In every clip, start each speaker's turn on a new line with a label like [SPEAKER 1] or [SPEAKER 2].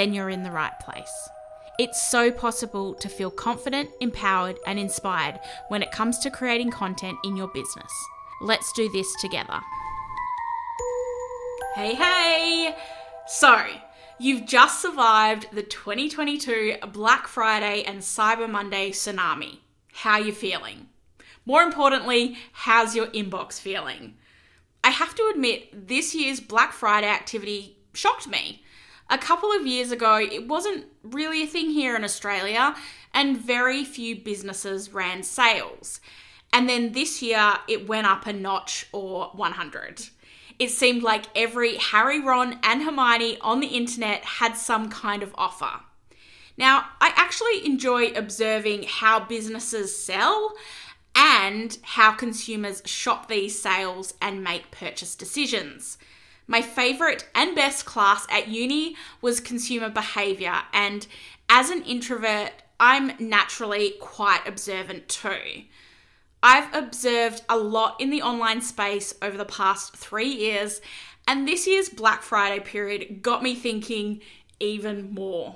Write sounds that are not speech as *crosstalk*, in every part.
[SPEAKER 1] then you're in the right place. It's so possible to feel confident, empowered, and inspired when it comes to creating content in your business. Let's do this together. Hey, hey! So, you've just survived the 2022 Black Friday and Cyber Monday tsunami. How are you feeling? More importantly, how's your inbox feeling? I have to admit, this year's Black Friday activity shocked me. A couple of years ago, it wasn't really a thing here in Australia, and very few businesses ran sales. And then this year, it went up a notch or 100. It seemed like every Harry, Ron, and Hermione on the internet had some kind of offer. Now, I actually enjoy observing how businesses sell and how consumers shop these sales and make purchase decisions. My favorite and best class at uni was consumer behavior, and as an introvert, I'm naturally quite observant too. I've observed a lot in the online space over the past three years, and this year's Black Friday period got me thinking even more.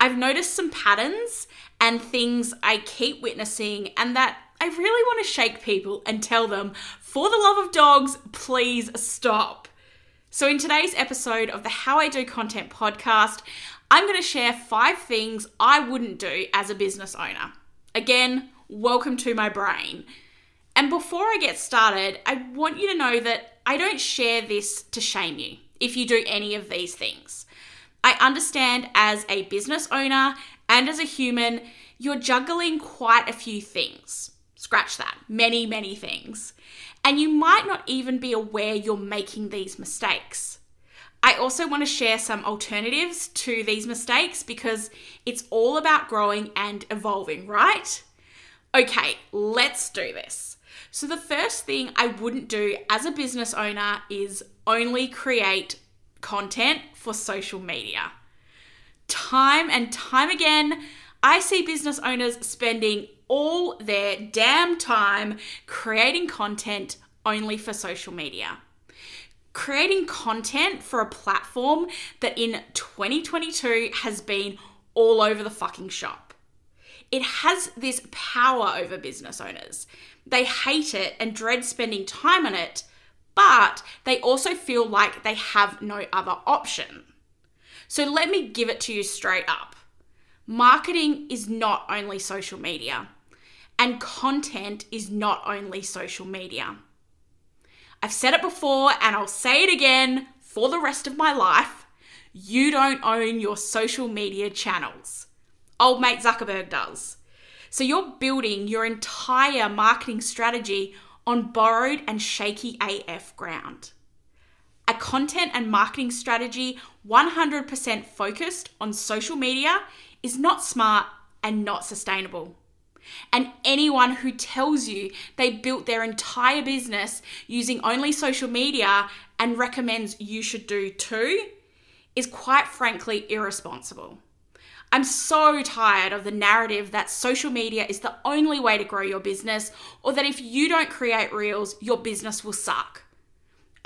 [SPEAKER 1] I've noticed some patterns and things I keep witnessing, and that I really want to shake people and tell them, for the love of dogs, please stop. So, in today's episode of the How I Do Content podcast, I'm going to share five things I wouldn't do as a business owner. Again, welcome to my brain. And before I get started, I want you to know that I don't share this to shame you if you do any of these things. I understand as a business owner and as a human, you're juggling quite a few things. Scratch that, many, many things and you might not even be aware you're making these mistakes. I also want to share some alternatives to these mistakes because it's all about growing and evolving, right? Okay, let's do this. So, the first thing I wouldn't do as a business owner is only create content for social media. Time and time again, I see business owners spending all their damn time creating content only for social media. Creating content for a platform that in 2022 has been all over the fucking shop. It has this power over business owners. They hate it and dread spending time on it, but they also feel like they have no other option. So let me give it to you straight up. Marketing is not only social media and content is not only social media. I've said it before and I'll say it again for the rest of my life. You don't own your social media channels. Old mate Zuckerberg does. So you're building your entire marketing strategy on borrowed and shaky AF ground. A content and marketing strategy 100% focused on social media is not smart and not sustainable. And anyone who tells you they built their entire business using only social media and recommends you should do too is quite frankly irresponsible. I'm so tired of the narrative that social media is the only way to grow your business, or that if you don't create reels, your business will suck.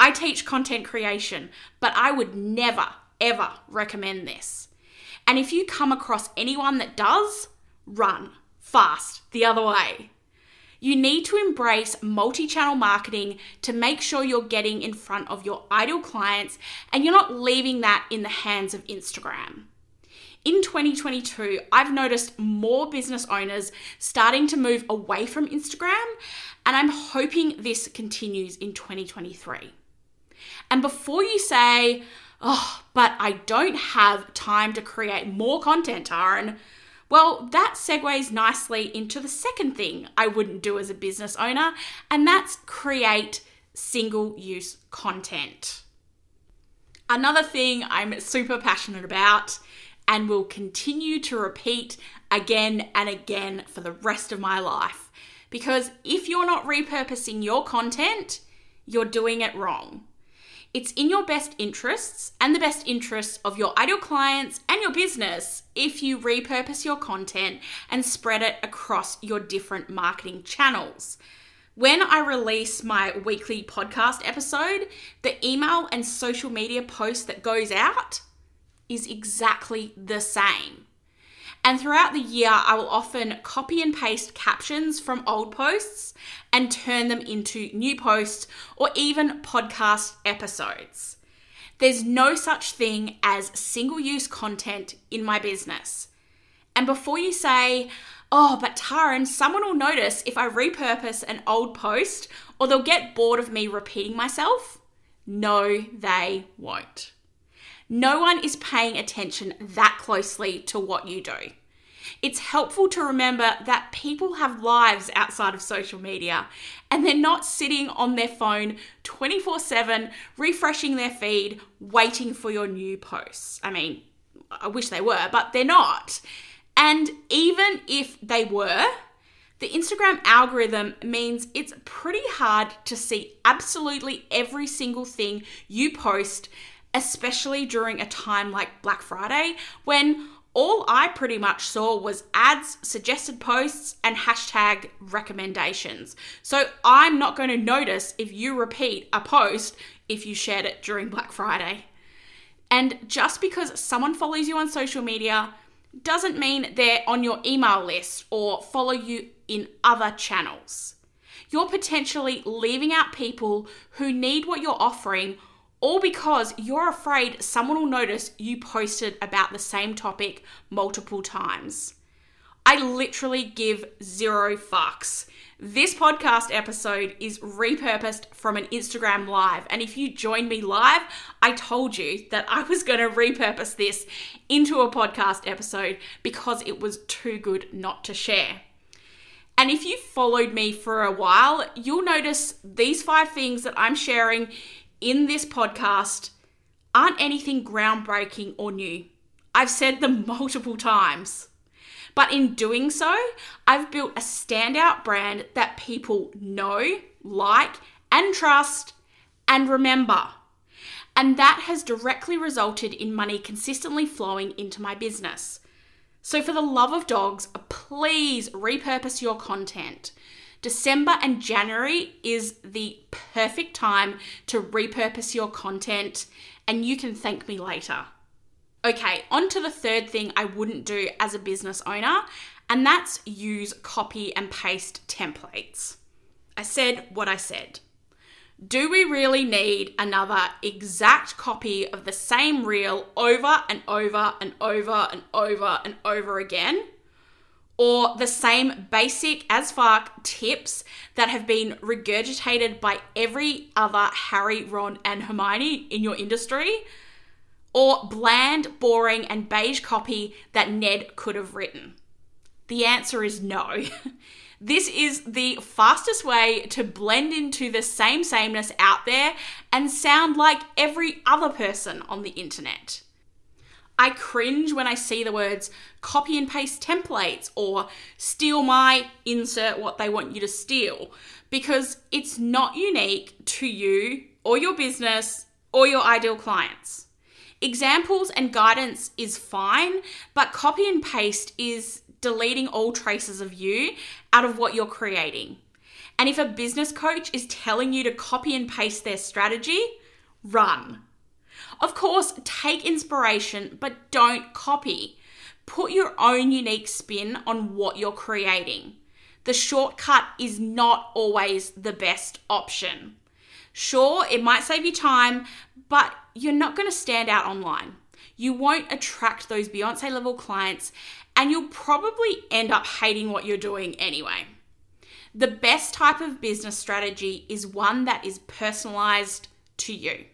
[SPEAKER 1] I teach content creation, but I would never, ever recommend this. And if you come across anyone that does, run fast the other way. You need to embrace multi channel marketing to make sure you're getting in front of your ideal clients and you're not leaving that in the hands of Instagram. in 2022, I've noticed more business owners starting to move away from Instagram, and I'm hoping this continues in 2023. And before you say, oh, but I don't have time to create more content, Taryn, well, that segues nicely into the second thing I wouldn't do as a business owner, and that's create single use content. Another thing I'm super passionate about and will continue to repeat again and again for the rest of my life. Because if you're not repurposing your content, you're doing it wrong. It's in your best interests and the best interests of your ideal clients and your business if you repurpose your content and spread it across your different marketing channels. When I release my weekly podcast episode, the email and social media post that goes out is exactly the same. And throughout the year, I will often copy and paste captions from old posts and turn them into new posts or even podcast episodes. There's no such thing as single use content in my business. And before you say, oh, but Taryn, someone will notice if I repurpose an old post or they'll get bored of me repeating myself, no, they won't. No one is paying attention that closely to what you do. It's helpful to remember that people have lives outside of social media and they're not sitting on their phone 24 7, refreshing their feed, waiting for your new posts. I mean, I wish they were, but they're not. And even if they were, the Instagram algorithm means it's pretty hard to see absolutely every single thing you post especially during a time like Black Friday when all I pretty much saw was ads, suggested posts, and hashtag recommendations. So I'm not going to notice if you repeat a post if you shared it during Black Friday. And just because someone follows you on social media doesn't mean they're on your email list or follow you in other channels. You're potentially leaving out people who need what you're offering all because you're afraid someone will notice you posted about the same topic multiple times. I literally give zero fucks. This podcast episode is repurposed from an Instagram live. And if you joined me live, I told you that I was going to repurpose this into a podcast episode because it was too good not to share. And if you followed me for a while, you'll notice these five things that I'm sharing in this podcast aren't anything groundbreaking or new. I've said them *laughs* multiple times. But in doing so, I've built a standout brand that people know, like, and trust and remember. And that has directly resulted in money consistently flowing into my business. So, for the love of dogs, please repurpose your content. December and January is the perfect time to repurpose your content, and you can thank me later. Okay, on to the third thing I wouldn't do as a business owner, and that's use copy and paste templates. I said what I said. Do we really need another exact copy of the same reel over and over and over and over and over again? Or the same basic as fuck tips that have been regurgitated by every other Harry, Ron, and Hermione in your industry, or bland, boring, and beige copy that Ned could have written? The answer is no. *laughs* this is the fastest way to blend into the same sameness out there and sound like every other person on the internet. I cringe when I see the words copy and paste templates or steal my insert what they want you to steal because it's not unique to you or your business or your ideal clients. Examples and guidance is fine, but copy and paste is deleting all traces of you out of what you're creating. And if a business coach is telling you to copy and paste their strategy, run. Of course, take inspiration, but don't copy. Put your own unique spin on what you're creating. The shortcut is not always the best option. Sure, it might save you time, but you're not going to stand out online. You won't attract those Beyonce level clients, and you'll probably end up hating what you're doing anyway. The best type of business strategy is one that is personalized to you.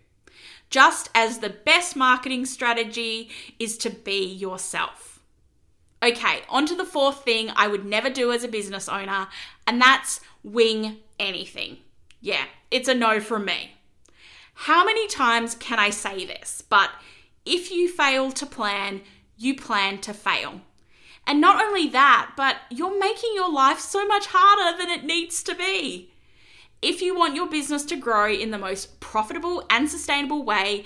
[SPEAKER 1] Just as the best marketing strategy is to be yourself. Okay, on to the fourth thing I would never do as a business owner, and that's wing anything. Yeah, it's a no from me. How many times can I say this? But if you fail to plan, you plan to fail. And not only that, but you're making your life so much harder than it needs to be. If you want your business to grow in the most profitable and sustainable way,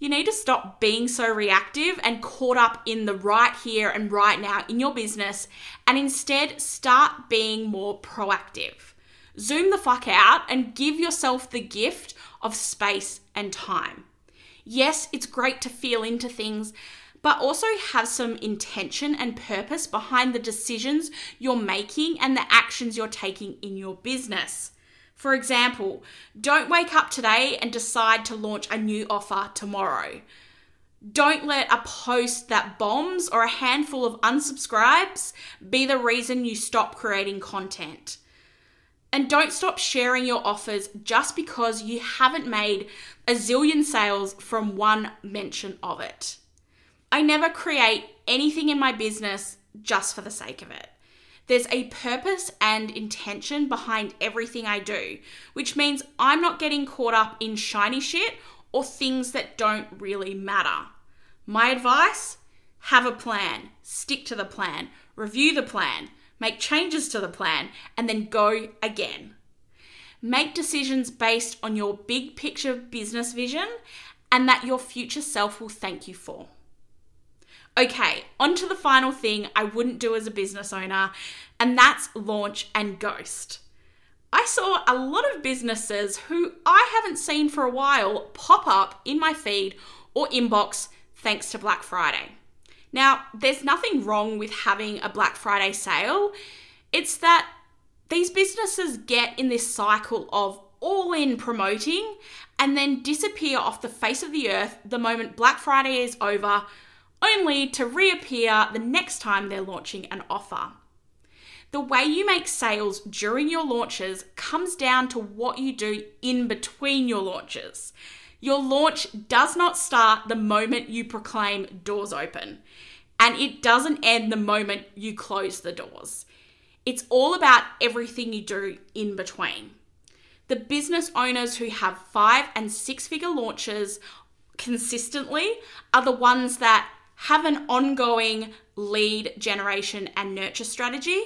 [SPEAKER 1] you need to stop being so reactive and caught up in the right here and right now in your business and instead start being more proactive. Zoom the fuck out and give yourself the gift of space and time. Yes, it's great to feel into things, but also have some intention and purpose behind the decisions you're making and the actions you're taking in your business. For example, don't wake up today and decide to launch a new offer tomorrow. Don't let a post that bombs or a handful of unsubscribes be the reason you stop creating content. And don't stop sharing your offers just because you haven't made a zillion sales from one mention of it. I never create anything in my business just for the sake of it. There's a purpose and intention behind everything I do, which means I'm not getting caught up in shiny shit or things that don't really matter. My advice have a plan, stick to the plan, review the plan, make changes to the plan, and then go again. Make decisions based on your big picture business vision and that your future self will thank you for. Okay, on to the final thing I wouldn't do as a business owner, and that's launch and ghost. I saw a lot of businesses who I haven't seen for a while pop up in my feed or inbox thanks to Black Friday. Now, there's nothing wrong with having a Black Friday sale. It's that these businesses get in this cycle of all in promoting and then disappear off the face of the earth the moment Black Friday is over only to reappear the next time they're launching an offer. The way you make sales during your launches comes down to what you do in between your launches. Your launch does not start the moment you proclaim doors open, and it doesn't end the moment you close the doors. It's all about everything you do in between. The business owners who have five and six figure launches consistently are the ones that have an ongoing lead generation and nurture strategy.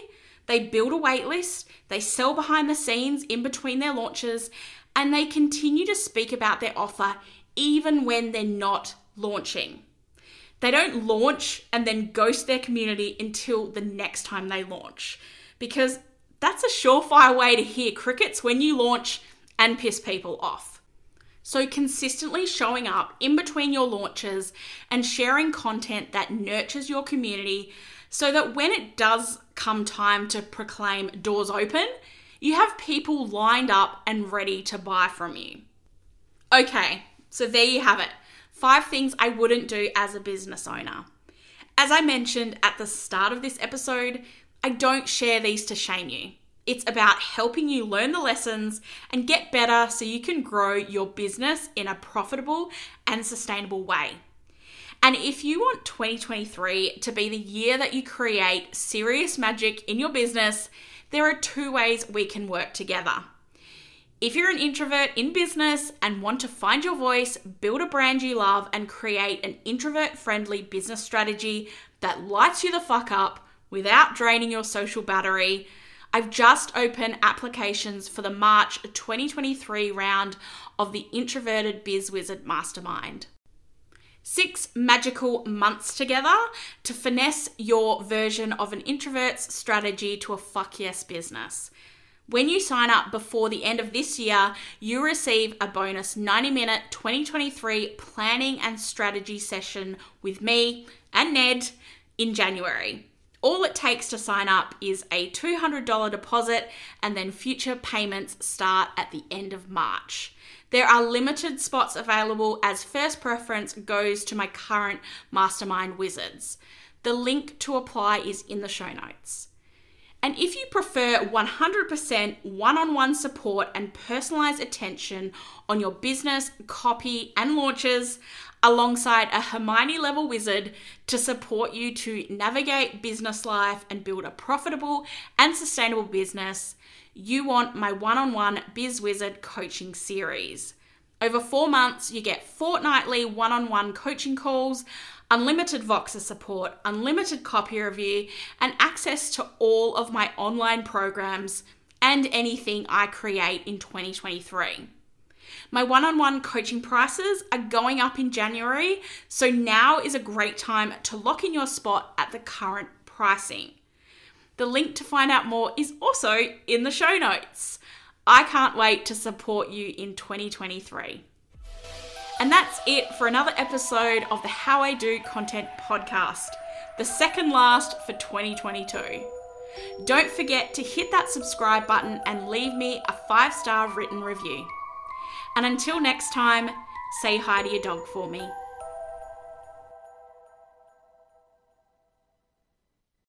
[SPEAKER 1] They build a waitlist, they sell behind the scenes in between their launches, and they continue to speak about their offer even when they're not launching. They don't launch and then ghost their community until the next time they launch because that's a surefire way to hear crickets when you launch and piss people off. So, consistently showing up in between your launches and sharing content that nurtures your community so that when it does come time to proclaim doors open, you have people lined up and ready to buy from you. Okay, so there you have it five things I wouldn't do as a business owner. As I mentioned at the start of this episode, I don't share these to shame you. It's about helping you learn the lessons and get better so you can grow your business in a profitable and sustainable way. And if you want 2023 to be the year that you create serious magic in your business, there are two ways we can work together. If you're an introvert in business and want to find your voice, build a brand you love, and create an introvert friendly business strategy that lights you the fuck up without draining your social battery, I've just opened applications for the March 2023 round of the Introverted Biz Wizard Mastermind. Six magical months together to finesse your version of an introvert's strategy to a fuck yes business. When you sign up before the end of this year, you receive a bonus 90 minute 2023 planning and strategy session with me and Ned in January. All it takes to sign up is a $200 deposit, and then future payments start at the end of March. There are limited spots available as first preference goes to my current mastermind wizards. The link to apply is in the show notes. And if you prefer 100% one on one support and personalized attention on your business, copy, and launches, alongside a Hermione level wizard to support you to navigate business life and build a profitable and sustainable business, you want my one on one Biz Wizard coaching series. Over four months, you get fortnightly one on one coaching calls unlimited Voxer support, unlimited copy review, and access to all of my online programs and anything I create in 2023. My one on one coaching prices are going up in January, so now is a great time to lock in your spot at the current pricing. The link to find out more is also in the show notes. I can't wait to support you in 2023. And that's it for another episode of the How I Do Content podcast, the second last for 2022. Don't forget to hit that subscribe button and leave me a five star written review. And until next time, say hi to your dog for me.